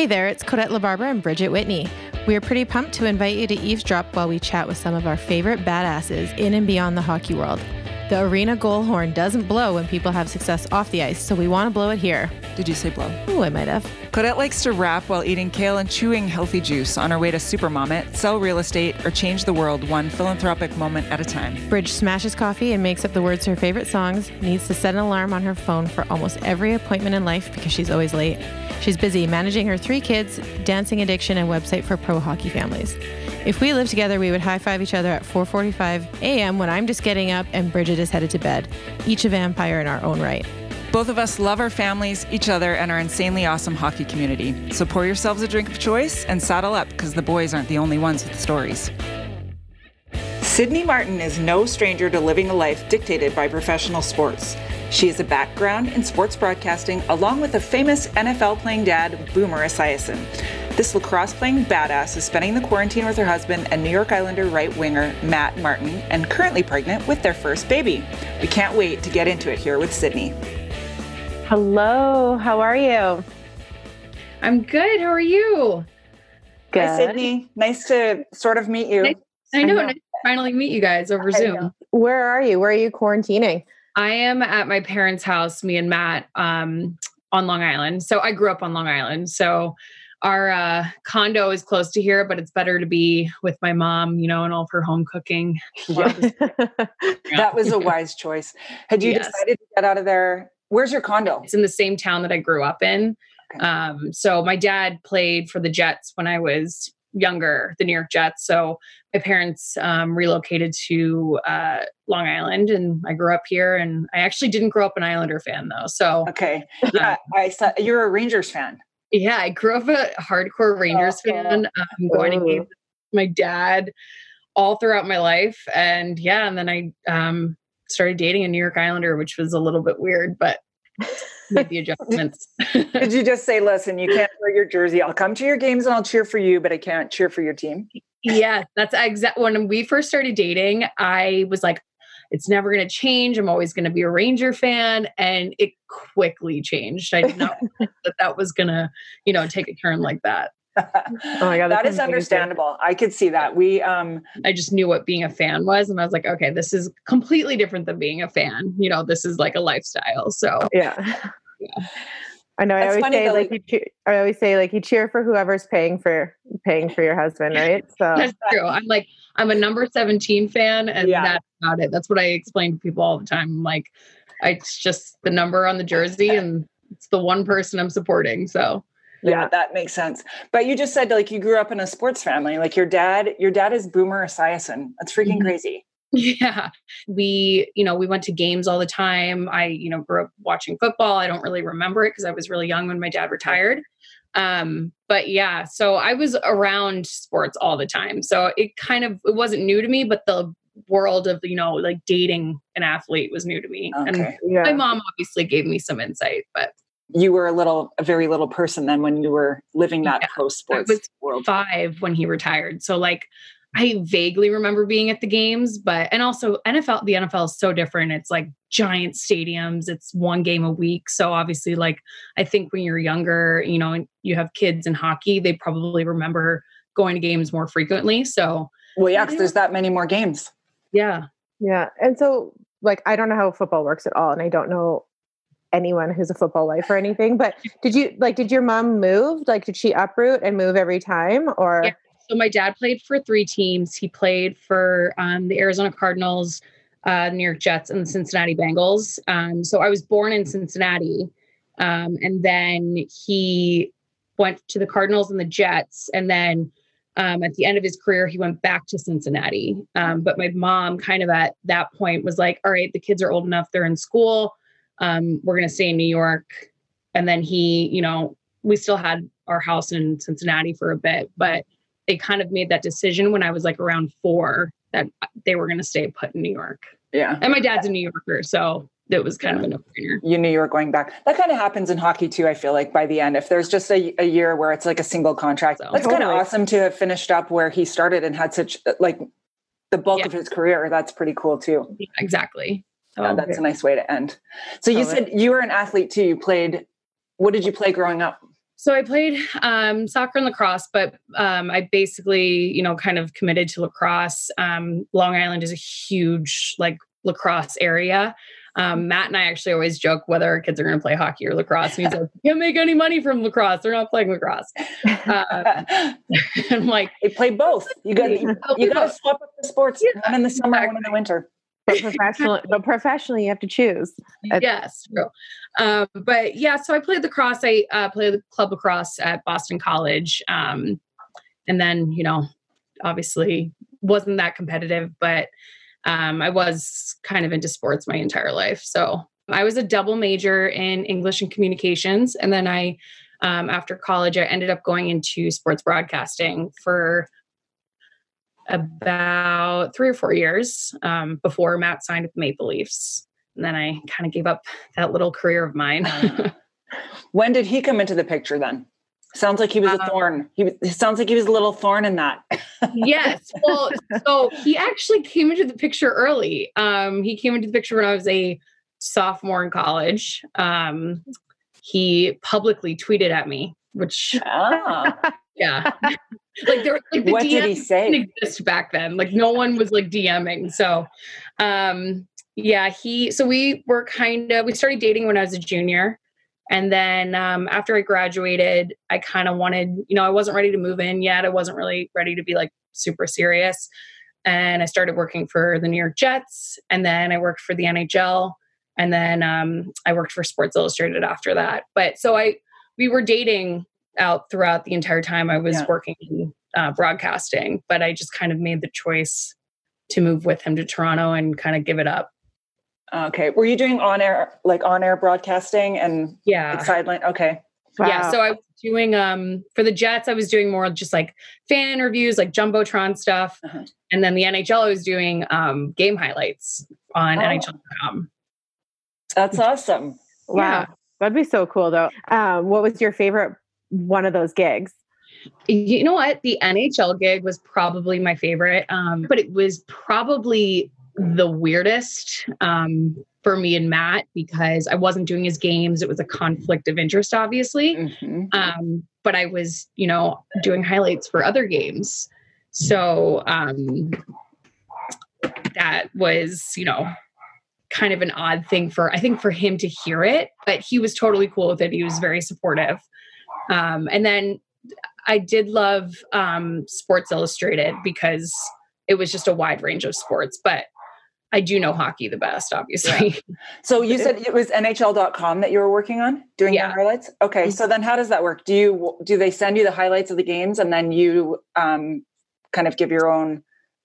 Hey there, it's Colette LaBarbera and Bridget Whitney. We are pretty pumped to invite you to eavesdrop while we chat with some of our favorite badasses in and beyond the hockey world. The arena goal horn doesn't blow when people have success off the ice, so we want to blow it here. Did you say blow? Ooh, I might have. Colette likes to rap while eating kale and chewing healthy juice on her way to Supermom sell real estate, or change the world one philanthropic moment at a time. Bridge smashes coffee and makes up the words to her favorite songs, needs to set an alarm on her phone for almost every appointment in life because she's always late. She's busy managing her three kids, dancing addiction, and website for pro hockey families. If we lived together, we would high five each other at 4:45 a.m. when I'm just getting up and Bridget is headed to bed, each a vampire in our own right. Both of us love our families, each other, and our insanely awesome hockey community. So pour yourselves a drink of choice and saddle up because the boys aren't the only ones with stories. Sydney Martin is no stranger to living a life dictated by professional sports. She has a background in sports broadcasting along with a famous NFL playing dad, Boomer Esiason. This lacrosse playing badass is spending the quarantine with her husband and New York Islander right winger Matt Martin and currently pregnant with their first baby. We can't wait to get into it here with Sydney. Hello, how are you? I'm good. How are you? Good. Hi, Sydney. Nice to sort of meet you. Nice, I know. I know. Nice finally meet you guys over Zoom. Where are you? Where are you quarantining? I am at my parents' house, me and Matt, um, on Long Island. So I grew up on Long Island. So our uh, condo is close to here, but it's better to be with my mom, you know, and all of her home cooking. that was a wise choice. Had you yes. decided to get out of there? Where's your condo? It's in the same town that I grew up in. Okay. Um, so my dad played for the Jets when I was younger, the New York Jets. So my parents um, relocated to uh, Long Island, and I grew up here. And I actually didn't grow up an Islander fan though. So okay, yeah, I saw you're a Rangers fan. Yeah, I grew up a hardcore Rangers oh, fan. Um, going to games with my dad all throughout my life, and yeah, and then I um, started dating a New York Islander, which was a little bit weird, but made the adjustments. Did you just say, "Listen, you can't wear your jersey. I'll come to your games and I'll cheer for you, but I can't cheer for your team"? yeah, that's exact. When we first started dating, I was like, it's never going to change. I'm always going to be a Ranger fan. And it quickly changed. I did not that that was going to, you know, take a turn like that. oh my god, that is understandable. I could see that. We um I just knew what being a fan was and I was like, okay, this is completely different than being a fan. You know, this is like a lifestyle. So yeah. yeah. I know. I always say though, like, you cheer, I always say like you cheer for whoever's paying for paying for your husband, right? So that's true. I'm like I'm a number 17 fan, and yeah. that's about it. That's what I explain to people all the time. I'm like, I, it's just the number on the jersey, and it's the one person I'm supporting. So yeah, that makes sense. But you just said like you grew up in a sports family. Like your dad, your dad is Boomer Esiason. That's freaking mm-hmm. crazy. Yeah. We, you know, we went to games all the time. I, you know, grew up watching football. I don't really remember it because I was really young when my dad retired. Um, but yeah, so I was around sports all the time. So it kind of it wasn't new to me, but the world of, you know, like dating an athlete was new to me. Okay. And yeah. my mom obviously gave me some insight, but you were a little a very little person then when you were living that yeah, post sports world. Five when he retired. So like I vaguely remember being at the games, but and also NFL, the NFL is so different. It's like giant stadiums, it's one game a week. So obviously, like I think when you're younger, you know, and you have kids in hockey, they probably remember going to games more frequently. So well, yeah, because there's that many more games. Yeah. Yeah. And so like I don't know how football works at all. And I don't know anyone who's a football wife or anything, but did you like did your mom move? Like did she uproot and move every time or yeah so my dad played for three teams. He played for um, the Arizona Cardinals, uh, New York Jets, and the Cincinnati Bengals. Um, so I was born in Cincinnati, um, and then he went to the Cardinals and the Jets, and then um, at the end of his career, he went back to Cincinnati. Um, but my mom, kind of at that point, was like, "All right, the kids are old enough; they're in school. Um, we're going to stay in New York." And then he, you know, we still had our house in Cincinnati for a bit, but they kind of made that decision when I was like around four that they were going to stay put in New York. Yeah. And my dad's a New Yorker. So it was kind yeah. of a no-brainer. You knew you were going back. That kind of happens in hockey too. I feel like by the end, if there's just a, a year where it's like a single contract, so, that's totally. kind of awesome to have finished up where he started and had such uh, like the bulk yeah. of his career. That's pretty cool too. Yeah, exactly. Yeah, that's a nice way to end. So you said you were an athlete too. You played. What did you play growing up? So I played um, soccer and lacrosse, but um, I basically, you know, kind of committed to lacrosse. Um, Long Island is a huge like lacrosse area. Um, Matt and I actually always joke whether our kids are going to play hockey or lacrosse. And he's like, "Can't make any money from lacrosse. They're not playing lacrosse." Uh, I'm like, they play both. You got you, you got to swap up the sports. Yeah, one in the summer, exactly. one in the winter. But professionally, but professionally, you have to choose. yes, true. Um, but yeah, so I played lacrosse. I uh, played the club lacrosse at Boston College, um, and then you know, obviously, wasn't that competitive, but um, I was kind of into sports my entire life. So I was a double major in English and communications, and then I, um, after college, I ended up going into sports broadcasting for about three or four years um, before Matt signed with Maple Leafs. And then I kind of gave up that little career of mine. when did he come into the picture then? Sounds like he was a um, thorn. He was, sounds like he was a little thorn in that. yes. Well, so he actually came into the picture early. Um, he came into the picture when I was a sophomore in college. Um, he publicly tweeted at me, which oh. yeah, like there was like the what DM did he say? Didn't exist back then. Like no one was like DMing. So, um, yeah, he. So we were kind of we started dating when I was a junior. And then um, after I graduated, I kind of wanted, you know, I wasn't ready to move in yet. I wasn't really ready to be like super serious. And I started working for the New York Jets. And then I worked for the NHL. And then um, I worked for Sports Illustrated after that. But so I, we were dating out throughout the entire time I was yeah. working in uh, broadcasting. But I just kind of made the choice to move with him to Toronto and kind of give it up. Okay. Were you doing on air, like on air broadcasting and yeah, sideline? Okay. Wow. Yeah. So I was doing um for the Jets, I was doing more just like fan interviews, like jumbotron stuff, uh-huh. and then the NHL, I was doing um game highlights on oh. NHL.com. That's awesome. Wow, yeah. that'd be so cool though. Um, what was your favorite one of those gigs? You know what? The NHL gig was probably my favorite, um, but it was probably the weirdest um, for me and Matt because I wasn't doing his games. It was a conflict of interest, obviously. Mm-hmm. Um, but I was, you know, doing highlights for other games. So um, that was, you know, kind of an odd thing for, I think, for him to hear it, but he was totally cool with it. He was very supportive. Um, and then I did love um, Sports Illustrated because it was just a wide range of sports, but I do know hockey the best, obviously. Yeah. So you said it was NHL.com that you were working on doing yeah. highlights. Okay, so then how does that work? Do you do they send you the highlights of the games and then you um, kind of give your own?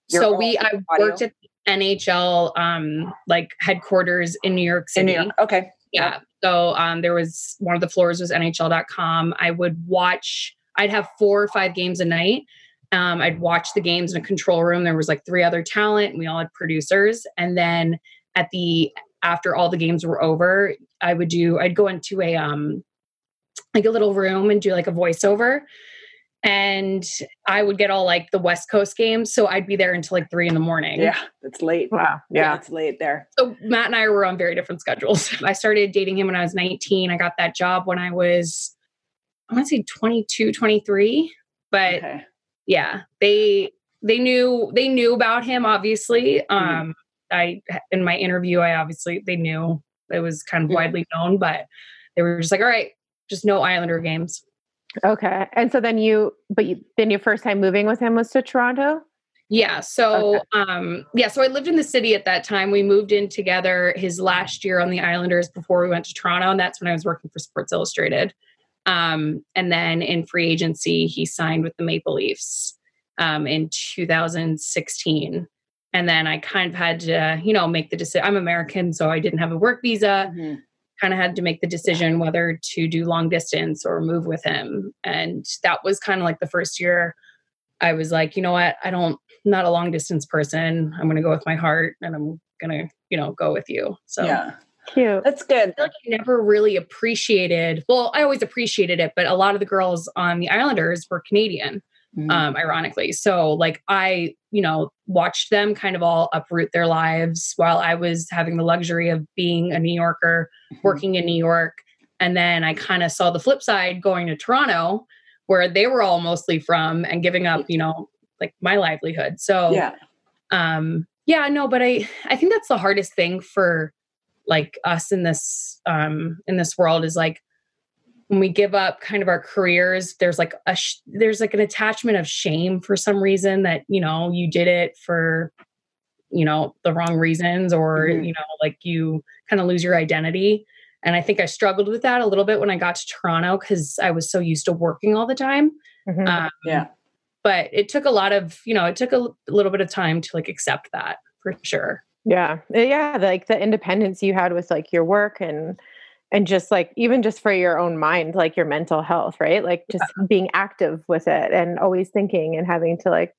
Your so own we I audio? worked at NHL um, like headquarters in New York City. New York. Okay. Yeah. So um, there was one of the floors was NHL.com. I would watch. I'd have four or five games a night um, I'd watch the games in a control room. There was like three other talent. we all had producers. And then at the after all the games were over, I would do. I'd go into a um like a little room and do like a voiceover. And I would get all like the West Coast games. So I'd be there until like three in the morning. Yeah, it's late. Wow. Yeah. yeah, it's late there. So Matt and I were on very different schedules. I started dating him when I was 19. I got that job when I was, I want to say 22, 23. But okay yeah, they they knew they knew about him. Obviously, mm-hmm. um, I in my interview, I obviously they knew it was kind of widely known, but they were just like, all right, just no Islander games. Okay, and so then you, but you, then your first time moving with him was to Toronto. Yeah. So, okay. um, yeah. So I lived in the city at that time. We moved in together his last year on the Islanders before we went to Toronto, and that's when I was working for Sports Illustrated. Um, and then in free agency, he signed with the Maple Leafs um, in 2016. And then I kind of had to, you know, make the decision. I'm American, so I didn't have a work visa. Mm-hmm. Kind of had to make the decision whether to do long distance or move with him. And that was kind of like the first year I was like, you know what? I don't, I'm not a long distance person. I'm going to go with my heart and I'm going to, you know, go with you. So, yeah. Cute. That's good. I, like I never really appreciated. Well, I always appreciated it, but a lot of the girls on the Islanders were Canadian, mm-hmm. um, ironically. So, like, I, you know, watched them kind of all uproot their lives while I was having the luxury of being a New Yorker, mm-hmm. working in New York, And then I kind of saw the flip side going to Toronto, where they were all mostly from and giving up, you know, like my livelihood. So Yeah. um yeah no but i i think that's the hardest thing for like us in this um in this world is like when we give up kind of our careers there's like a sh- there's like an attachment of shame for some reason that you know you did it for you know the wrong reasons or Mhm. you know like you kind of lose your identity and i think i struggled with that a little bit when i got to toronto because i was so used to working all the time Mhm. um, Yeah. but it took a lot of you know it took a little bit of time to like accept that for sure Yeah. Uh, Yeah. Like the independence you had with like your work and and just like even just for your own mind, like your mental health, right? Like just being active with it and always thinking and having to like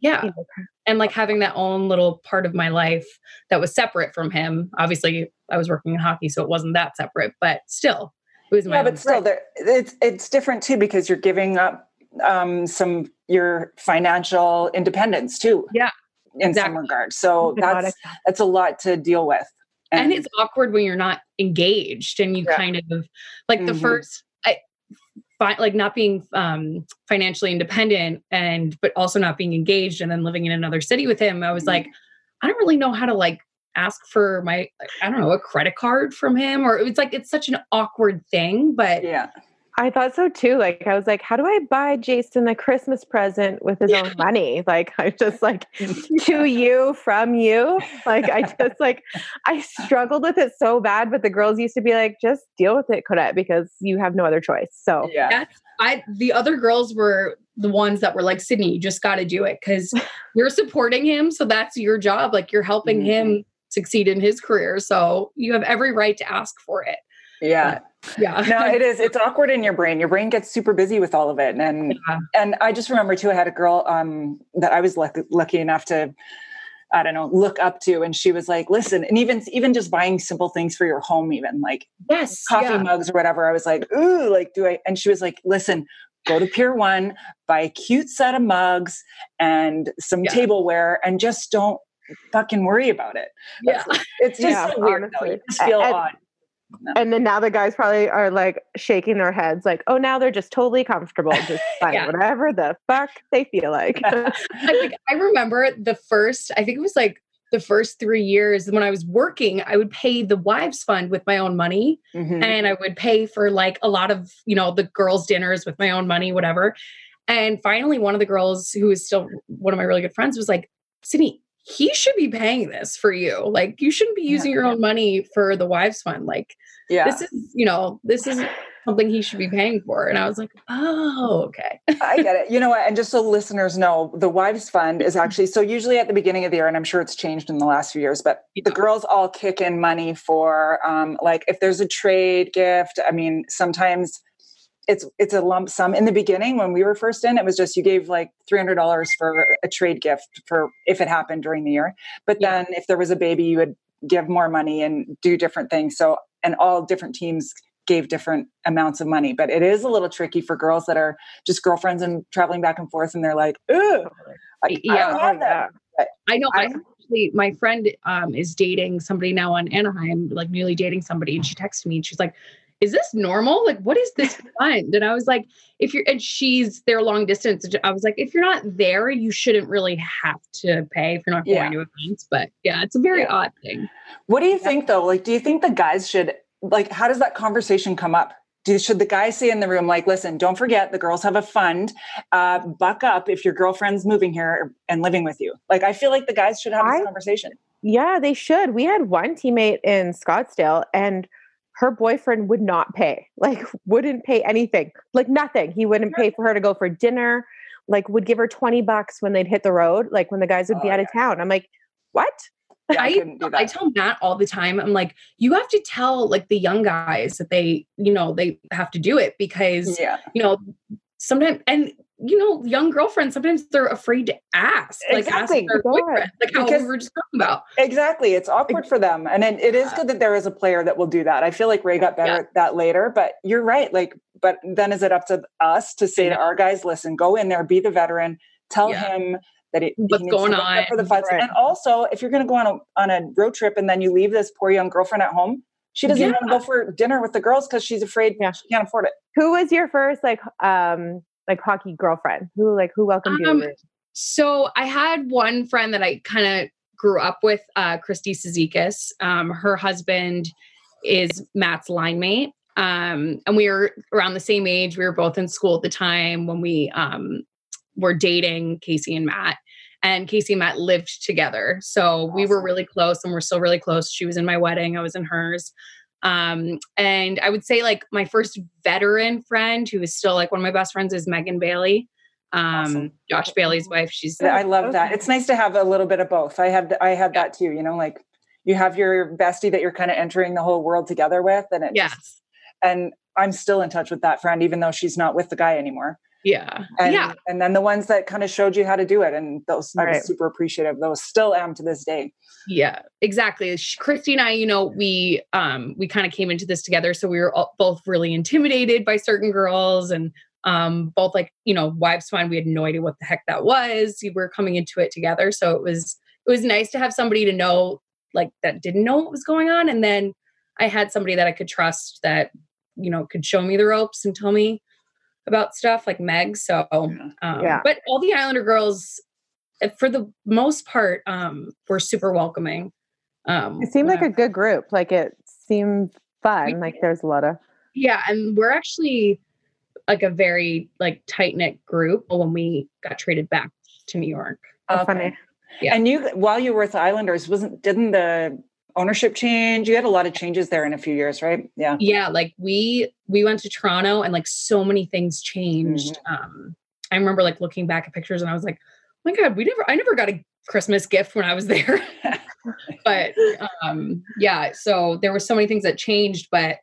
yeah you know, and like having that own little part of my life that was separate from him obviously i was working in hockey so it wasn't that separate but still it was my Yeah, but still, there, it's it's different too because you're giving up um, some your financial independence too. Yeah, in exactly. some regard. So my God, that's that's a lot to deal with. And it's awkward when you're not engaged and you Yeah. kind of like the Mhm. first I fi- like not being um financially independent and but also not being engaged and then living in another city with him I was Mhm. like I don't really know how to like ask for my I don't know a credit card from him or it's like it's such an awkward thing but yeah. I thought so too. Like I was like, how do I buy Jason a Christmas present with his Yeah. own money? Like I just like to you from you. Like I just like I struggled with it so bad, but the girls used to be like, just deal with it, Colette, because you have no other choice. So Yeah. That's I the other girls were the ones that were like, Sydney, you just gotta do it because you're supporting him. So that's your job. Like you're helping Mhm. him succeed in his career. So you have every right to ask for it. Yeah. Yeah. no, it is. It's awkward in your brain. Your brain gets super busy with all of it. And Yeah. and I just remember too, I had a girl um, that I was lucky, lucky enough to, I don't know, look up to, and she was like, "Listen," and even even just buying simple things for your home, even like yes. coffee yeah. mugs or whatever. I was like, "Ooh, like do I?" And she was like, "Listen." Go to Pier One, buy a cute set of mugs and some Yeah. tableware, and just don't fucking worry about it. Yeah. It's just Yeah, so weird. Though. You just feel And- odd. And then now the guys probably are like shaking their heads, like, oh, now they're just totally comfortable, just buying Yeah. whatever the fuck they feel like. I, like, I remember the first, I think it was like the first three years when I was working, I would pay the wives fund with my own money. Mhm. and I would pay for like a lot of, you know, the girls' dinners with my own money, whatever. And finally, one of the girls who is still one of my really good friends was like, Sydney, he should be paying this for you. Like, you shouldn't be Yeah. using your own money for the wives' fund. Like, yeah. this is, you know, this is something he should be paying for. And I was like, oh, okay. I get it. You know what? And just so listeners know, the Wives Fund is actually so usually at the beginning of the year, and I'm sure it's changed in the last few years, but the girls all kick in money for um, like if there's a trade gift. I mean, sometimes it's it's a lump sum. In the beginning, when we were first in, it was just you gave like three hundred dollars for a trade gift for if it happened during the year. But Yeah. then if there was a baby, you would give more money and do different things. So and all different teams gave different amounts of money. But it is a little tricky for girls that are just girlfriends and traveling back and forth, and they're like, "Ooh, like, I Yeah. don't have that." I know. I I- actually, my friend um, is dating somebody now on Anaheim, like newly dating somebody, and she texted me and she's like, "Is this normal? Like, what is this fund?" And I was like, "If you're," and she's there long distance. I was like, "If you're not there, you shouldn't really have to pay if you're not going Yeah. to events." But yeah, it's a very Yeah. odd thing. What do you think though? Like, do you think the guys should like? How does that conversation come up? Do, should the guys say in the room, like, listen, don't forget the girls have a fund. Uh, buck up if your girlfriend's moving here and living with you. Like, I feel like the guys should have this conversation. Yeah, they should. We had one teammate in Scottsdale and her boyfriend would not pay, like, wouldn't pay anything, like, nothing. He wouldn't pay for her to go for dinner, like, would give her 20 bucks when they'd hit the road, like, when the guys would oh, be Oh, out of town. I'm like, what? Yeah, I, I- couldn't I that. tell Matt all the time, I'm like, you have to tell like the young guys that they, you know, they have to do it because yeah, you know, sometimes and you know, young girlfriends sometimes they're afraid to ask, like Exactly. ask their God. boyfriend, like how Because- we were just talking about. exactly. It's awkward for them, and it, it is good that there is a player that will do that. I feel like Ray got better Yeah. at that later, but you're right. Like, but then is it up to us to say to our guys, listen, go in there, be the veteran, tell Yeah. him that it, he What's going on. for the fights. Right. And also, if you're going to go on a on a road trip and then you leave this poor young girlfriend at home, She doesn't yeah. even go for dinner with the girls because she's afraid yeah. she can't afford it. Who was your first like um like hockey girlfriend? Who like who welcomed um, you? So I had one friend that I kind of grew up with, uh, Christy Cizikas. Um, her husband is Matt's line mate. Um, and we were around the same age. We were both in school at the time when we um, were dating Casey and Matt. And Casey and Matt lived together. So awesome. we were really close and we're still really close. She was in my wedding, I was in hers. Um, and I would say like my first veteran friend who is still like one of my best friends is Megan Bailey. Um, awesome. Josh Bailey's wife. She's I love that. It's nice to have a little bit of both. I had I had that too, you know, like you have your bestie that you're kind of entering the whole world together with. And it yes. Just, and I'm still in touch with that friend, even though she's not with the guy anymore. Yeah. And, yeah. And then the ones that kind of showed you how to do it. And those I was super appreciative. Those still am to this day. Yeah, exactly. Christy and I, you know, we um we kind of came into this together. So we were all, both really intimidated by certain girls and um both like, you know, wives fine. We had no idea what the heck that was. We were coming into it together. So it was it was nice to have somebody to know like that didn't know what was going on. And then I had somebody that I could trust that, you know, could show me the ropes and tell me about stuff like Meg. So, um, yeah. but all the Islander girls, eh, for the most part, um, were super welcoming. Um, it seemed like a good group. Like it seemed fun. like there's a lot of. Yeah. And we're actually like a very like tight knit group when we got traded back to New York. Oh, okay. funny. Yeah. And you, while you were with Islanders, wasn't, didn't the ownership change. You had a lot of changes there in a few years right? Yeah. Yeah like we we went to toronto and like so many things changed. Mm-hmm. um i remember like looking back at pictures and i was like oh my god we never i never got a christmas gift when i was there. But um yeah so there were so many things that changed but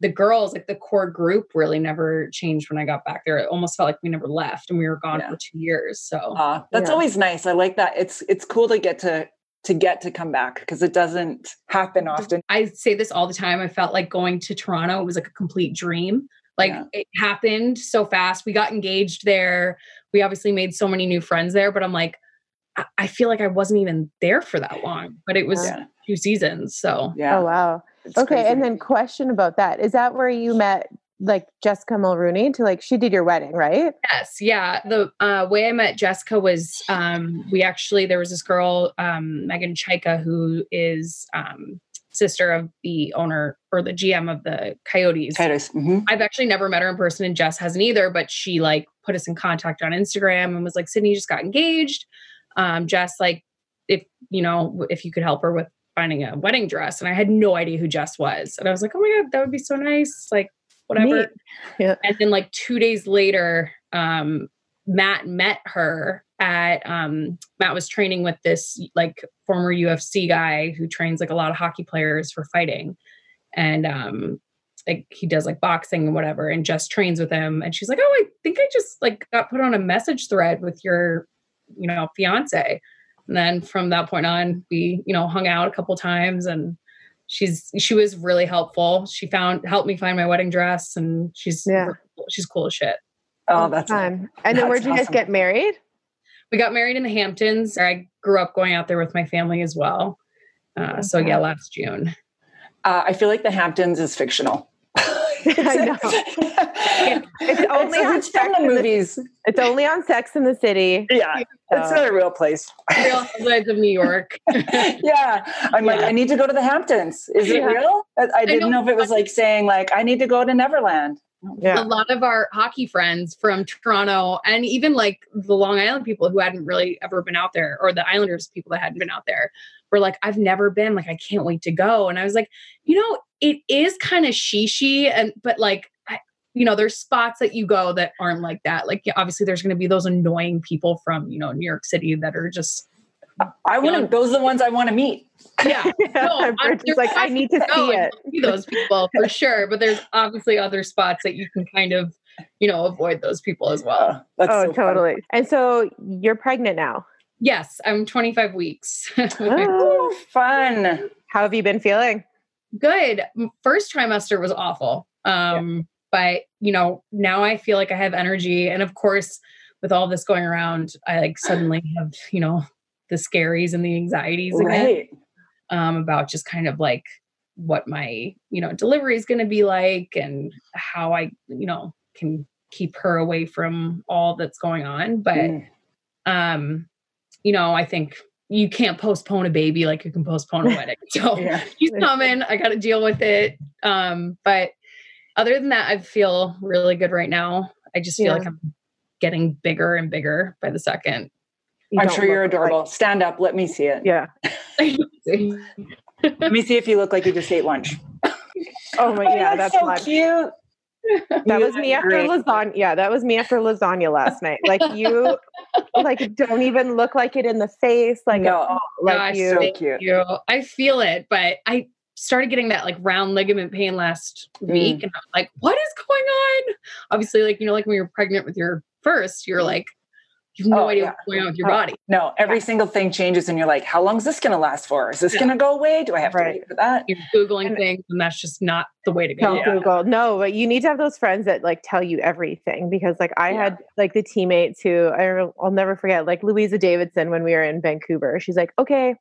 the girls like the core group really never changed when i got back there. It almost felt like we never left and we were gone yeah. for two years so uh, that's yeah. always nice. I like that. It's it's cool to get to to get to come back because it doesn't happen often. I say this all the time. I felt like going to Toronto It was like a complete dream. Like yeah. it happened so fast. We got engaged there. We obviously made so many new friends there, but I'm like, I, feel like I wasn't even there for that long, but it was yeah. two seasons. So, yeah. Oh, wow. It's okay. Crazy. And then, question about that is that where you met like Jessica Mulroney to like she did your wedding, right? Yes, yeah. The uh, way I met Jessica was um, we actually there was this girl um, Megan Chayka who is um, sister of the owner or the GM of the Coyotes. Coyotes. Mm-hmm. I've actually never met her in person, and Jess hasn't either. But she like put us in contact on Instagram and was like, "Sydney just got engaged." Um, Jess, like, if you know, if you could help her with finding a wedding dress, and I had no idea who Jess was, and I was like, "Oh my god, that would be so nice!" Like whatever. Yeah. And then like two days later, um, Matt met her at um, Matt was training with this like former UFC guy who trains like a lot of hockey players for fighting. And um like he does like boxing and whatever and just trains with him. And she's like, Oh, I think I just like got put on a message thread with your, you know, fiance. And then from that point on, we, you know, hung out a couple times and she's she was really helpful. She found helped me find my wedding dress, and she's yeah. she's cool as shit. Oh, that's fun. And then where'd you awesome. guys get married? We got married in the Hamptons. I grew up going out there with my family as well. Uh, okay. So yeah, last June. Uh, I feel like the Hamptons is fictional. I know. it's only it's, on it's Sex in the movies. it's only on Sex in the City. Yeah, so. it's not a real place. Real Housewives of New York. yeah, I'm yeah. like, I need to go to the Hamptons. Is it real? I, I didn't I know, know if it was like saying like I need to go to Neverland. Yeah. A lot of our hockey friends from Toronto and even like the Long Island people who hadn't really ever been out there, or the Islanders people that hadn't been out there, were like, I've never been, like, I can't wait to go. And I was like, you know, it is kind of shishy and but like I, you know there's spots that you go that aren't like that. Like obviously there's going to be those annoying people from you know new york city that are just i want to those are the ones i want to meet. Yeah. No, I'm just like i need to see it. see those people for sure but there's obviously other spots that you can kind of you know avoid those people as well. Oh, oh so totally. Fun. and so you're pregnant now yes i'm 25 weeks oh, fun how have you been feeling good. First trimester was awful. Um, yeah. But, you know, now I feel like I have energy. And of course, with all this going around, I like suddenly have, you know, the scaries and the anxieties right. again um, about just kind of like what my you know delivery is going to be like and how i you know can keep her away from all that's going on but mm. um you know i think you can't postpone a baby like you can postpone a wedding so yeah. he's coming i got to deal with it um but other than that i feel really good right now i just feel yeah. like i'm getting bigger and bigger by the second you i'm sure you're adorable like- stand up let me see it yeah let me see if you look like you just ate lunch. Oh my, yeah, oh, that's, that's so fun. cute. That was me after lasagna. Yeah, that was me after lasagna last night. Like you, like don't even look like it in the face. Like no, like Gosh, you. So cute. You. I feel it, but I started getting that like round ligament pain last mm. week, and I'm like, what is going on? Obviously, like you know, like when you're pregnant with your first, you're like you have no oh, idea yeah. what's going on with your oh, body. No, every yeah. single thing changes, and you're like, how long is this going to last for? Is this yeah. going to go away? Do I have right. to wait for that? You're Googling and, things, and that's just not the way to go. Don't Google. No, but you need to have those friends that like tell you everything because, like, I had like the teammates who I, I'll never forget, like Louisa Davidson when we were in Vancouver. She's like, okay,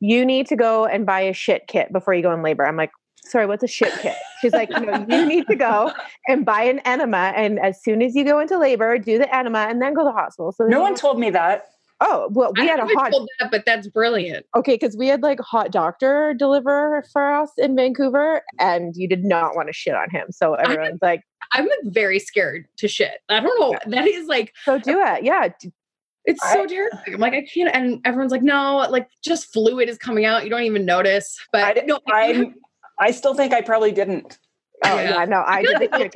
you need to go and buy a shit kit before you go in labor. I'm like, sorry, what's a shit kit? She's like, you know, you need to go and buy an enema. And as soon as you go into labor, do the enema and then go to the hospital. So no one told me that. Oh, well, we I had a hot, that, but that's brilliant. Okay. Cause we had like hot doctor deliver for us in Vancouver and you did not want to shit on him. So everyone's I'm, like, I'm like very scared to shit. I don't know. That is like, so do it. Yeah. It's so I, terrifying. I'm like, I can't. And everyone's like, no, like just fluid is coming out. You don't even notice. But I, no, I, I still think I probably didn't. Oh yeah, yeah no, I, I did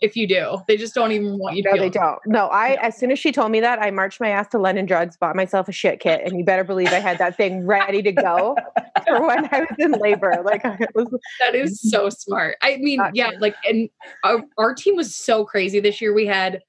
If you do, they just don't even want you. to No, they don't. No, I as soon as she told me that, I marched my ass to London Drugs, bought myself a shit kit, and you better believe I had that thing ready to go for when I was in labor. Like was, that is so smart. I mean, yeah, like, and our, our, team was so crazy this year. We had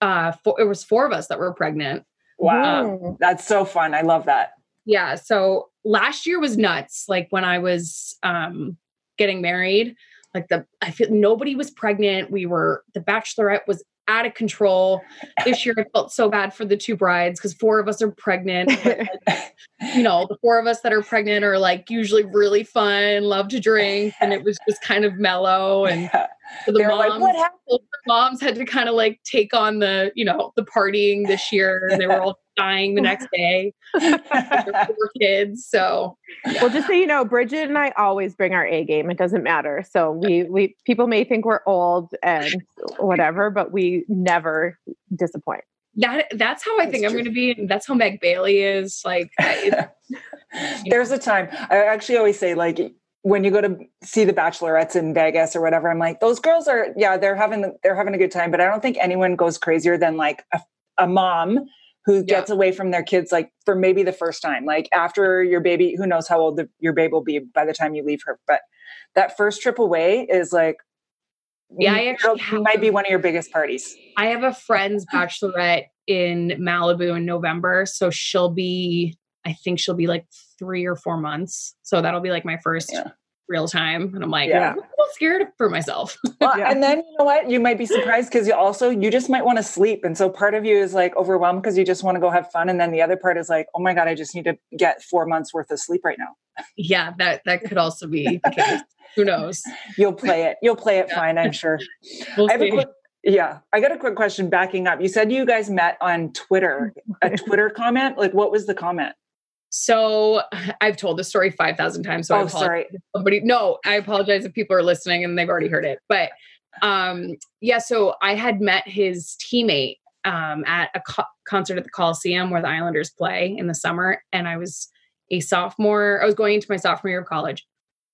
uh, four, it was four of us that were pregnant. Wow, um, that's so fun. I love that. Yeah. So last year was nuts. Like when I was um getting married. Like the I feel nobody was pregnant. We were the bachelorette was out of control. This year I felt so bad for the two brides because four of us are pregnant. Like, you know, the four of us that are pregnant are like usually really fun, love to drink, and it was just kind of mellow. And yeah. So the moms, like, what happened? Moms had to kind of like take on the, you know, the partying this year. And they were all dying the next day. four kids. So yeah. well, just so you know, Bridget and I always bring our A game. It doesn't matter. So we we people may think we're old and whatever, but we never disappoint. That that's how I that's think true. I'm going to be. And that's how Meg Bailey is. Like, there's a time. I actually always say like when you go to see the bachelorettes in Vegas or whatever, I'm like, those girls are, yeah, they're having, they're having a good time, but I don't think anyone goes crazier than like a, a mom who gets away from their kids like for maybe the first time like after your baby who knows how old the, your baby will be by the time you leave her but that first trip away is like yeah I actually have, might be one of your biggest parties. I have a friend's bachelorette in malibu in november so she'll be i think she'll be like three or four months so that'll be like my first yeah real time. And I'm like, yeah. I'm a little scared for myself. well, yeah. And then you know what? You might be surprised because you also you just might want to sleep. And so part of you is like overwhelmed because you just want to go have fun. And then the other part is like, oh my God, I just need to get four months worth of sleep right now. Yeah, that that could also be the case. Who knows? You'll play it. You'll play it yeah. fine, I'm sure. We'll I quick, yeah. I got a quick question backing up. You said you guys met on Twitter, a Twitter comment. Like what was the comment? So I've told the story 5,000 times. So oh, sorry. Somebody, no, I apologize if people are listening and they've already heard it. But um, yeah, so I had met his teammate um, at a co- concert at the Coliseum where the Islanders play in the summer. And I was a sophomore, I was going into my sophomore year of college,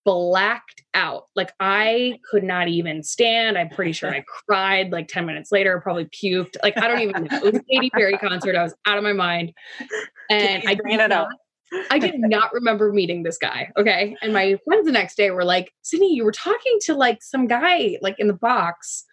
blacked out. Like I could not even stand. I'm pretty sure I cried like 10 minutes later, probably puked. Like I don't even know. It was a Katy Perry concert. I was out of my mind. And I did it not, I did not remember meeting this guy. Okay. And my friends the next day were like, Sydney, you were talking to like some guy like in the box.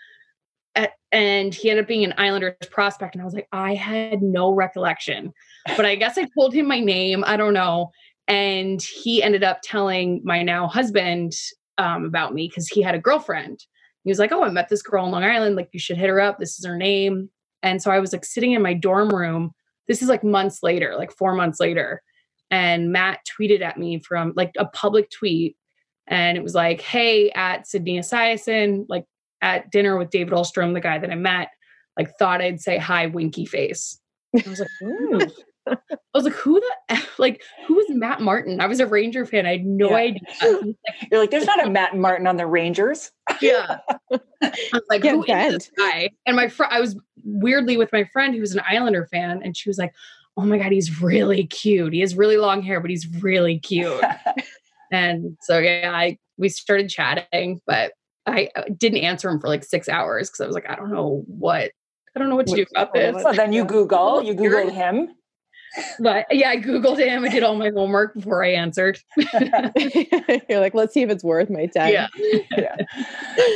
At, and he ended up being an Islanders prospect. And I was like, I had no recollection. But I guess I told him my name. I don't know. And he ended up telling my now husband um, about me because he had a girlfriend. He was like, Oh, I met this girl in Long Island. Like, you should hit her up. This is her name. And so I was like sitting in my dorm room. This is like months later, like four months later and Matt tweeted at me from like a public tweet and it was like, "Hey, at Sydney Esiason, like at dinner with David Ullstrom, the guy that I met, like thought I'd say hi, winky face." I was like, Ooh. I was like, who the like who is Matt Martin? I was a Ranger fan. I had no Yeah. idea. You're like, there's not a Matt Martin on the Rangers. Yeah. I was like, Get who is bent. this guy? And my friend, I was weirdly with my friend who was an Islander fan, and she was like, Oh my god, he's really cute. He has really long hair, but he's really cute. and so yeah, I we started chatting, but I uh, didn't answer him for like six hours because I was like, I don't know what I don't know what to do about this. so then you Google, you Weird. Googled him. But yeah, I Googled him. I did all my homework before I answered. You're like, let's see if it's worth my time. Yeah. yeah.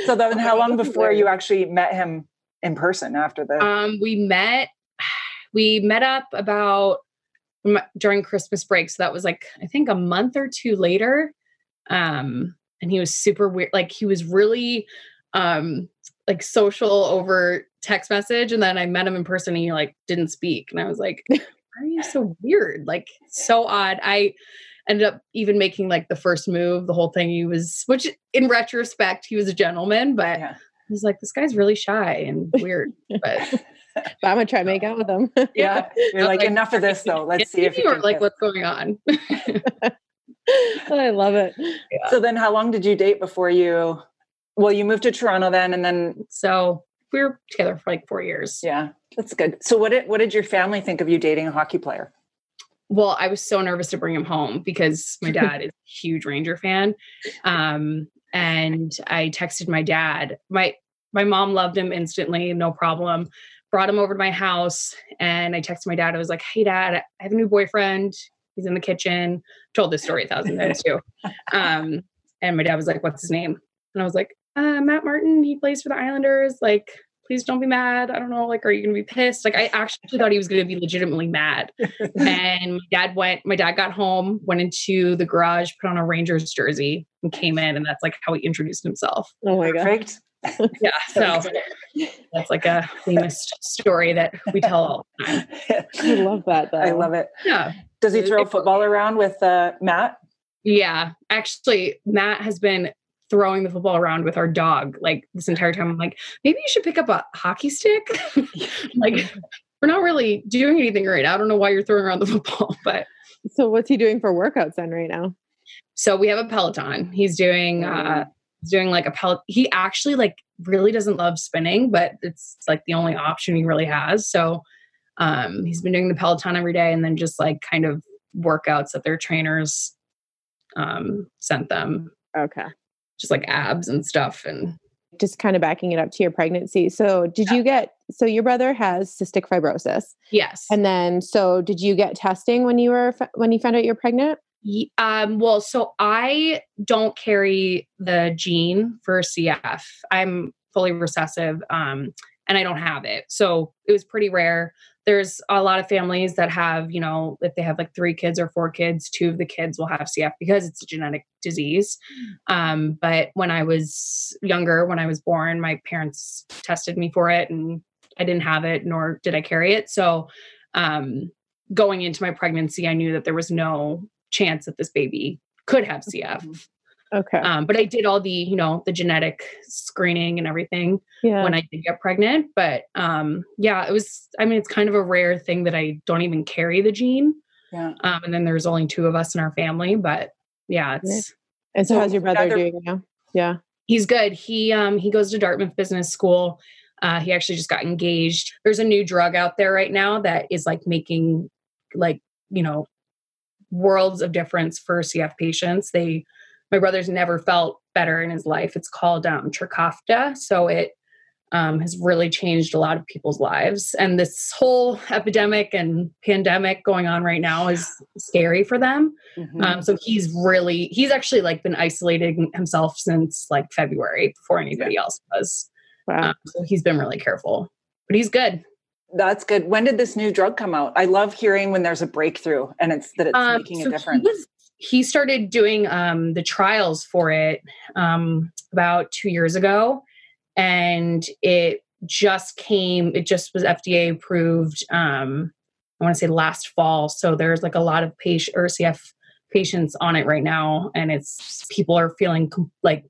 So then how long before you actually met him in person after the Um, we met we met up about during Christmas break. So that was like I think a month or two later. Um, and he was super weird. Like he was really um like social over text message. And then I met him in person and he like didn't speak. And I was like, why are you so weird? Like so odd. I ended up even making like the first move, the whole thing. He was which in retrospect, he was a gentleman, but Yeah. Was like, this guy's really shy and weird. But But I'm gonna try to make out with them. Yeah. You're like, Like, enough of this though. Let's see if you you were can like, what's going on? I love it. So then how long did you date before you well, you moved to Toronto then and then so we were together for like four years. yeah, that's good. So what did what did your family think of you dating a hockey player? Well, I was so nervous to bring him home because my dad is a huge Ranger fan. Um, and I texted my dad. My my mom loved him instantly, no problem. Brought him over to my house and I texted my dad. I was like, Hey dad, I have a new boyfriend. He's in the kitchen. Told this story a thousand times too. Um, and my dad was like, What's his name? And I was like, uh, Matt Martin, he plays for the Islanders. Like, please don't be mad. I don't know. Like, are you gonna be pissed? Like, I actually thought he was gonna be legitimately mad. and my dad went, my dad got home, went into the garage, put on a Rangers jersey, and came in, and that's like how he introduced himself. Oh my god. Perfect. Yeah. So that's like a famous story that we tell all the time. I love that though. I love it. Yeah. Does he throw football around with uh, Matt? Yeah. Actually, Matt has been throwing the football around with our dog like this entire time. I'm like, maybe you should pick up a hockey stick. like, we're not really doing anything right. I don't know why you're throwing around the football, but So what's he doing for workouts then right now? so we have a Peloton. He's doing uh he's doing like a pellet. He actually like really doesn't love spinning, but it's like the only option he really has. So um he's been doing the Peloton every day and then just like kind of workouts that their trainers um sent them, Okay. just like abs and stuff and Just kind of backing it up to your pregnancy. So did you get so your brother has cystic fibrosis. yes. And then so did you get testing when you were when you found out you're pregnant? Um, well, so I don't carry the gene for CF. I'm fully recessive, um, and I don't have it. So it was pretty rare. There's a lot of families that have, you know, if they have like three kids or four kids, two of the kids will have CF because it's a genetic disease. Um, but when I was younger, when I was born, my parents tested me for it and I didn't have it, nor did I carry it. So um, going into my pregnancy, I knew that there was no chance that this baby could have CF. Okay. Um, but I did all the, you know, the genetic screening and everything yeah. when I did get pregnant. But um, yeah, it was, I mean, it's kind of a rare thing that I don't even carry the gene. Yeah. Um, and then there's only two of us in our family, but yeah, it's, and so, how's your brother doing now? Yeah. he's good. He, um, he goes to Dartmouth Business School. Uh, he actually just got engaged. There's a new drug out there right now that is like making like, you know, worlds of difference for CF patients. They, my brother's never felt better in his life. It's called um, Trikafta. So it um, has really changed a lot of people's lives. And this whole epidemic and pandemic going on right now is scary for them. Mhm. Um, so he's really, he's actually like been isolating himself since like February before anybody else was. Wow. Um, so he's been really careful, but he's good. That's good. When did this new drug come out? I love hearing when there's a breakthrough and it's that it's Um, making so a difference. He, was- he started doing um, the trials for it um, about two years ago, and it just came. It just was FDA approved. Um, I want to say last fall. So there's like a lot of patient or CF patients on it right now, and it's people are feeling like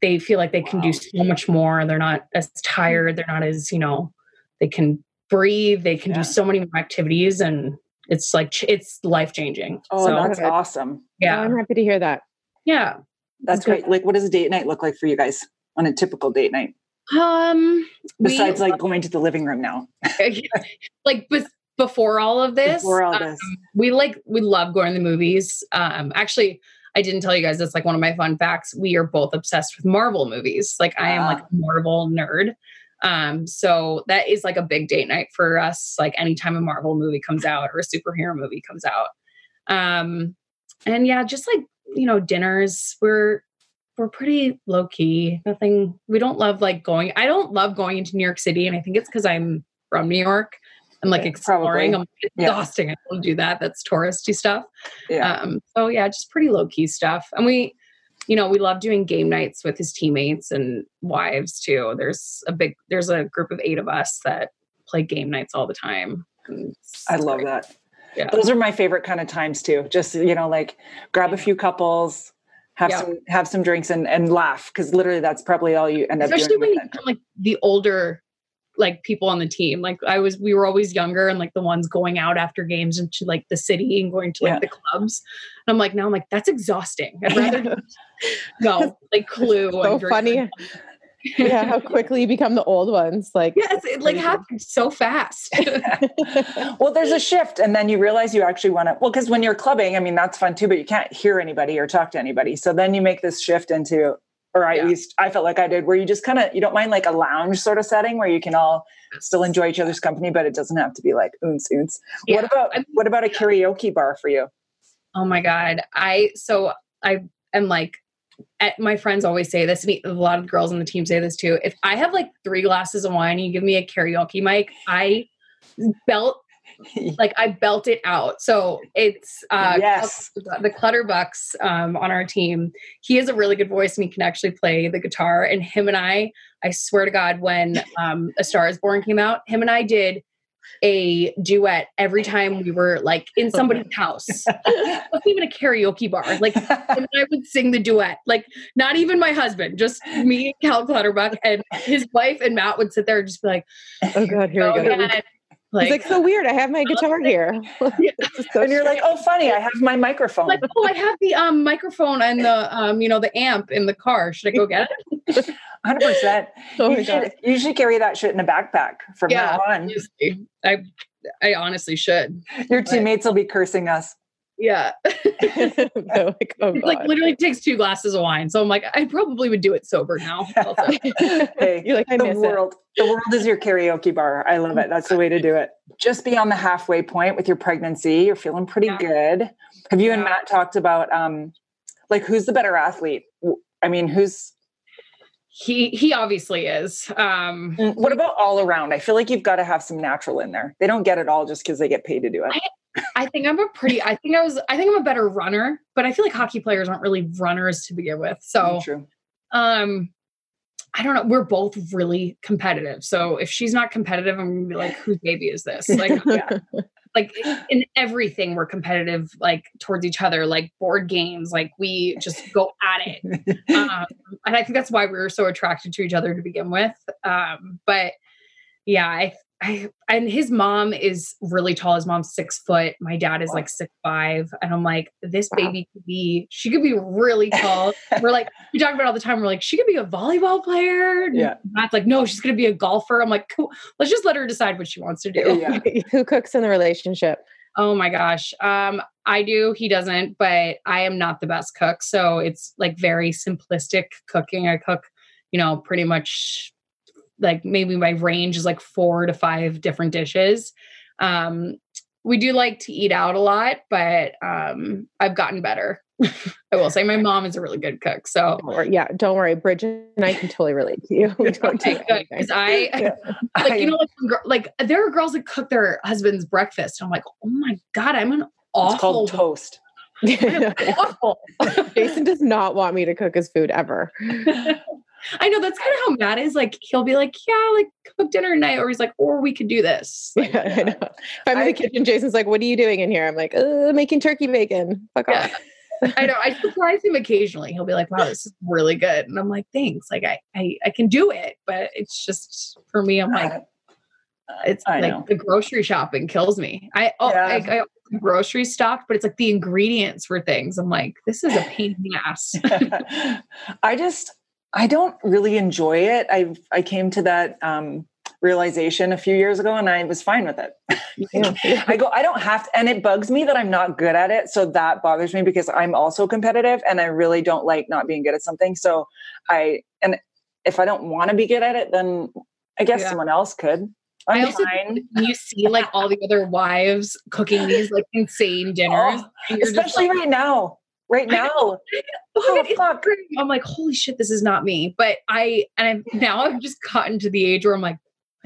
they feel like they can do so much more. They're not as tired. They're not as you know they can breathe. They can yeah. do so many more activities, and it's like it's life changing. Oh, so, that's awesome. Yeah, I'm happy to hear that. Yeah, that's great. Like, what does a date night look like for you guys on a typical date night? Um, besides we, like going to the living room now, like but before all of this, before all um, this, we like we love going to the movies. Um, actually, I didn't tell you guys that's like one of my fun facts. We are both obsessed with Marvel movies. Like I am like a Marvel nerd. Um, so that is like a big date night for us. Like anytime a Marvel movie comes out or a superhero movie comes out. Um, and yeah, just like you know, dinners. We're we're pretty low key. Nothing. We don't love like going. I don't love going into New York City, and I think it's because I'm from New York. I'm like exploring. Probably. I'm exhausting. Yeah. I don't do that. That's touristy stuff. Yeah. Um, so yeah, just pretty low key stuff. And we, you know, we love doing game nights with his teammates and wives too. There's a big, there's a group of eight of us that play game nights all the time. I love great. that. Yeah. Those are my favorite kind of times too. Just you know, like grab a few couples, have yeah. some have some drinks and and laugh because literally that's probably all you end Especially up doing. Especially when you become like the older like people on the team. Like I was, we were always younger and like the ones going out after games into like the city and going to like yeah. the clubs. And I'm like, now I'm like, that's exhausting. I'd rather go like Clue. so funny. yeah, how quickly you become the old ones. Like yes, it like happens so fast. well, there's a shift, and then you realize you actually want to. Well, because when you're clubbing, I mean that's fun too, but you can't hear anybody or talk to anybody. So then you make this shift into or at yeah. least I felt like I did, where you just kind of you don't mind like a lounge sort of setting where you can all still enjoy each other's company, but it doesn't have to be like oons oons. Yeah. What about what about a karaoke bar for you? Oh my god, I so I am like at, my friends always say this, and a lot of girls on the team say this too. If I have like three glasses of wine, and you give me a karaoke mic, I belt like I belt it out. So it's uh yes. the Clutterbucks um, on our team. He has a really good voice and he can actually play the guitar. And him and I, I swear to God, when um, A Star Is Born came out, him and I did a duet every time we were like in somebody's house. even a karaoke bar. Like I would sing the duet. Like not even my husband, just me and Cal Clutterbuck and his wife and Matt would sit there and just be like, Oh God, here we go. Like, it's like so weird. I have my guitar here. yeah. so and you're like, oh, funny. I have my microphone. Like, oh, I have the um, microphone and the um, you know, the amp in the car. Should I go get it? Hundred percent. Oh you should you should carry that shit in a backpack from yeah, now on. I I honestly should. Your teammates will be cursing us. Yeah. like, oh like literally takes two glasses of wine. So I'm like, I probably would do it sober now. hey, You're like, I the world. It. The world is your karaoke bar. I love it. That's the way to do it. Just be on the halfway point with your pregnancy. You're feeling pretty yeah. good. Have you yeah. and Matt talked about um like who's the better athlete? I mean, who's he he obviously is. Um, mm, what about all around? I feel like you've got to have some natural in there. They don't get it all just because they get paid to do it. I, I, think I'm a pretty. I think I was. I think I'm a better runner, but I feel like hockey players aren't really runners to begin with. So, mm, True. um, I don't know. We're both really competitive. So if she's not competitive, I'm gonna be like, whose baby is this? Like, yeah like in everything we're competitive like towards each other like board games like we just go at it um, and i think that's why we were so attracted to each other to begin with um, but yeah I, I and his mom is really tall. His mom's six foot. My dad is like six five, and I'm like, this wow. baby could be. She could be really tall. we're like, we talk about all the time. We're like, she could be a volleyball player. Yeah. Matt's like, no, she's gonna be a golfer. I'm like, cool. Let's just let her decide what she wants to do. Yeah. Who cooks in the relationship? Oh my gosh. Um, I do. He doesn't, but I am not the best cook. So it's like very simplistic cooking. I cook, you know, pretty much like maybe my range is like four to five different dishes. Um, we do like to eat out a lot, but um, I've gotten better. I will say my mom is a really good cook. So don't yeah, don't worry, Bridget and I can totally relate to you. We don't take because I yeah. like you know like, like there are girls that cook their husband's breakfast. And I'm like, oh my god, I'm an awful it's called toast. awful. Jason does not want me to cook his food ever. I know that's kind of how Matt is. Like he'll be like, "Yeah, like cook dinner tonight," or he's like, "Or we could do this." Like, yeah, I know. If I'm in the kitchen, Jason's like, "What are you doing in here?" I'm like, uh, "Making turkey bacon." Fuck Yeah. off. I know. I surprise him occasionally. He'll be like, "Wow, this is really good," and I'm like, "Thanks." Like I, I, I can do it, but it's just for me. I'm like, it's I like know. the grocery shopping kills me. I, oh, Yeah. I, I grocery stocked, but it's like the ingredients for things. I'm like, this is a pain in the ass. I just I don't really enjoy it. I I came to that um, realization a few years ago, and I was fine with it. Yeah. I go, I don't have to, and it bugs me that I'm not good at it. So that bothers me because I'm also competitive, and I really don't like not being good at something. So I and if I don't want to be good at it, then I guess Yeah. someone else could. I I'm also fine. when you see like all the other wives cooking these like insane dinners, Oh, and you're just especially like, right now. Right now, "Oh, fuck. I'm like, holy shit, this is not me. But I and I've now I've just gotten to the age where I'm like,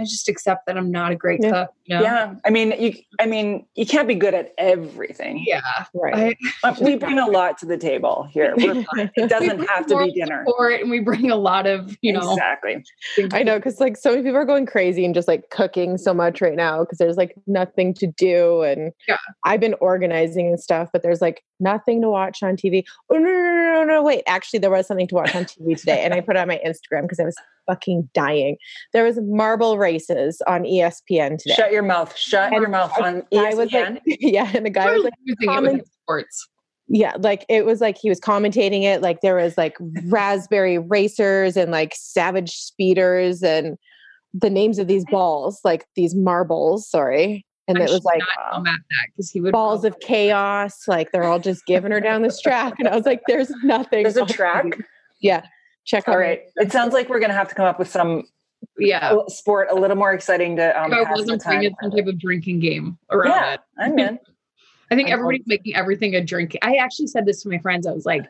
I just accept that I'm not a great Yeah. cook. You know? yeah. I mean, you. I mean, you can't be good at everything. Yeah. Right. I, Uh, we bring a lot to the table here. It doesn't have to be dinner. support and we bring a lot of, you know, exactly. I know because like so many people are going crazy and just like cooking so much right now because there's like nothing to do and Yeah. I've been organizing and stuff, but there's like nothing to watch on TV. Oh no no no no no wait! Actually, there was something to watch on TV today, and I put it on my Instagram because I was fucking dying. There was marble races on ESPN today. Shut your mouth. Shut And your mouth I- on I was ESPN. like, yeah, and the guy was like, using it comment- with sports. yeah, like it was like he was commentating it. Like there was like raspberry racers and like savage speeders and the names of these balls, like these marbles. Sorry, and I it was like not tell because he would balls of chaos. Like they're all just giving her down this track, and I was like, "There's nothing." There's a track. Yeah, check All right. It sounds like we're going to have to come up with some yeah. sport a little more exciting to um, If I wasn't playing some type of drinking game around Yeah, it. I'm in. I think I everybody's making everything a drink. I actually said this to my friends. I was like,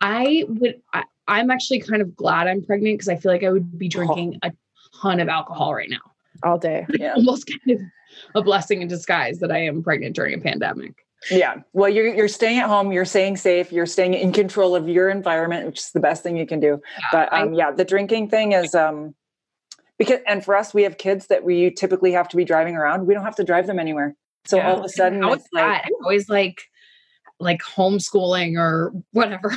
I would, I, I'm actually kind of glad I'm pregnant because I feel like I would be drinking a ton of alcohol right now. all day. Yeah. Almost kind of a blessing in disguise that I am pregnant during a pandemic. Yeah. Well, you're you're staying at home. You're staying safe. You're staying in control of your environment, which is the best thing you can do. But um, yeah, the drinking thing is um, because and for us, we have kids that we typically have to be driving around. We don't have to drive them anywhere. So Yeah. all of a sudden, How it's is like, that? I'm always like, like homeschooling or whatever.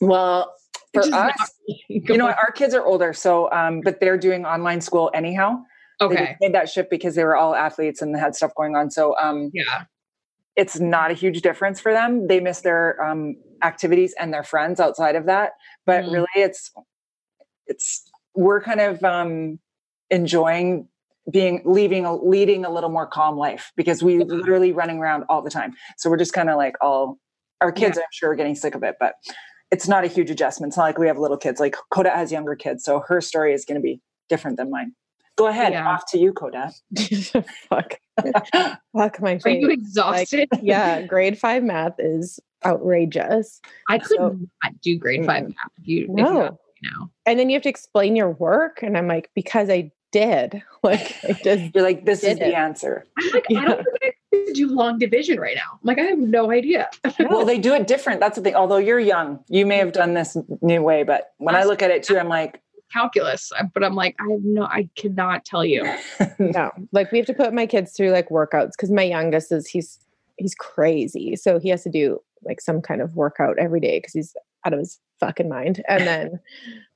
well, for Which is not us, you know? Our kids are older, so um, but they're doing online school anyhow. They Okay. just made that shift because they were all athletes and they had stuff going on. So um, Yeah. It's not a huge difference for them. They miss their um, activities and their friends outside of that. But Mhm. really, it's it's we're kind of um, enjoying being leaving a leading a little more calm life because we Yeah. literally running around all the time. So we're just kind of like all our kids. I'm sure are getting sick of it, but it's not a huge adjustment. It's not like we have little kids. Like Koda has younger kids, so her story is going to be different than mine. Go ahead, Yeah. off to you, Koda. Fuck, fuck my face. Are you exhausted? yeah, grade five math is outrageous. I could So- not do grade five math if you, if you No. asked me now. And then you have to explain your work, and I'm like, because I did. Like, I just You're like, this is it. the answer. I'm like, I don't think I could do long division right now. I'm like, I have no idea. Well, they do it different. That's the thing. Although you're young, you may have done this new way, but when I look at it too, I'm like, Calculus, uh, but I'm like, I have no, I cannot tell you. no like we have to put my kids through like workouts because my youngest is he's he's crazy so he has to do like some kind of workout every day because he's out of his fucking mind and then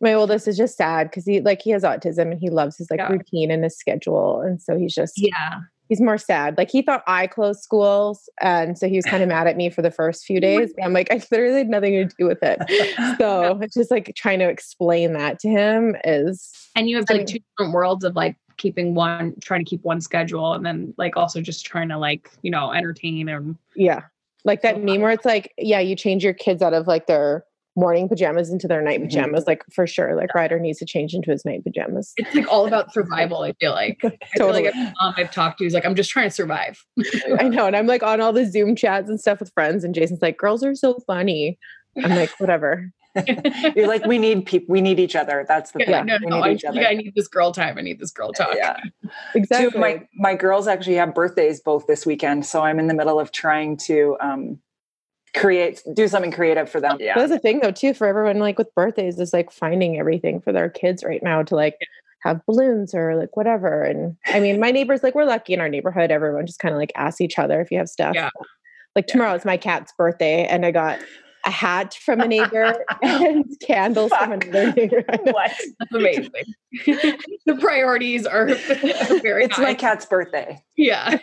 my oldest is just sad because he like he has autism and he loves his like Yeah. routine and his schedule and so he's just Yeah. He's more sad. Like he thought i closed schools and so he was kind of mad at me for the first few days i'm like i literally had nothing to do with it. So it's just like trying to explain that to him is And you have like two different worlds of like keeping one, trying to keep one schedule, and then like also just trying to like, you know, entertain and Yeah. Like that meme where it's like, yeah, you change your kids out of like their morning pajamas into their night Mhm. pajamas. Like for sure. Like Ryder needs to change into his night pajamas. it's like all about survival. I feel like. I feel Totally. like every mom I've talked to is like, I'm just trying to survive. I know. And I'm like on all the Zoom chats and stuff with friends, and Jason's like, girls are so funny. I'm like, whatever. you're like, we need people, we need each other. That's the Yeah, thing. no, we no, need I, each other. I need this girl time. I need this girl talk. Yeah. Exactly. Two my my girls actually have birthdays both this weekend, so I'm in the middle of trying to um, create do something creative for them. Yeah. That's the thing though too for everyone like with birthdays is like finding everything for their kids right now to like have balloons or like whatever. And I mean my neighbors like we're lucky in our neighborhood. Everyone just kind of like asks each other if you have stuff. Yeah. Like tomorrow yeah. is my cat's birthday and I got a hat from a neighbor and candles Fuck. from another neighbor. what? That's amazing. the priorities are very It's high. my cat's birthday. Yeah.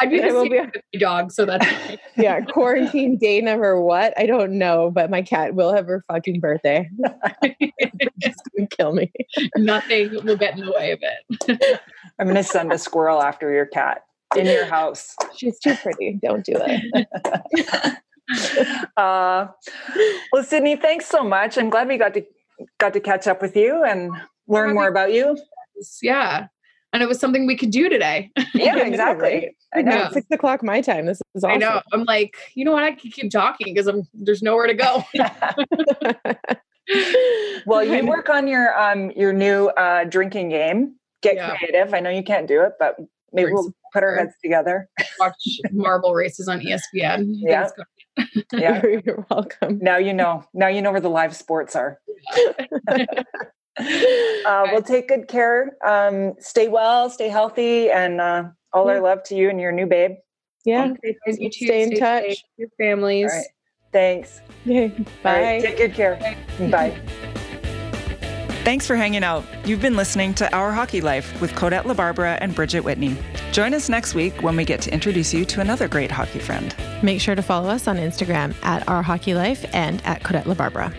I'd be will be a dog, so that's yeah, quarantine day number what? I don't know, but my cat will have her fucking birthday. Just gonna kill me. Nothing will get in the way of it. I'm gonna send a squirrel after your cat in your house. She's too pretty. Don't do it. uh, well, Sydney, thanks so much. I'm glad we got to got to catch up with you and learn more about you. Yeah, and it was something we could do today. Yeah, exactly. I know. Yeah. Six o'clock my time. This is awesome. I know. I'm like, you know what? I can keep talking because I'm there's nowhere to go. well, you work on your um your new uh, drinking game. Get yeah. creative. I know you can't do it, but maybe we'll put our heads together. Watch marble races on ESPN. Yeah. Yeah. You're welcome. Now you know. Now you know where the live sports are. uh, well, take good care. Um, stay well, stay healthy, and uh, all yeah. our love to you and your new babe. Yeah. You too. Stay in stay touch. Safe. Your families. Thanks. Bye. Right. Take good care. Bye. Bye. Thanks for hanging out. You've been listening to Our Hockey Life with Kodette LaBarbera and Bridget Whitney. Join us next week when we get to introduce you to another great hockey friend. Make sure to follow us on Instagram at Our Hockey Life and at Kodette LaBarbera.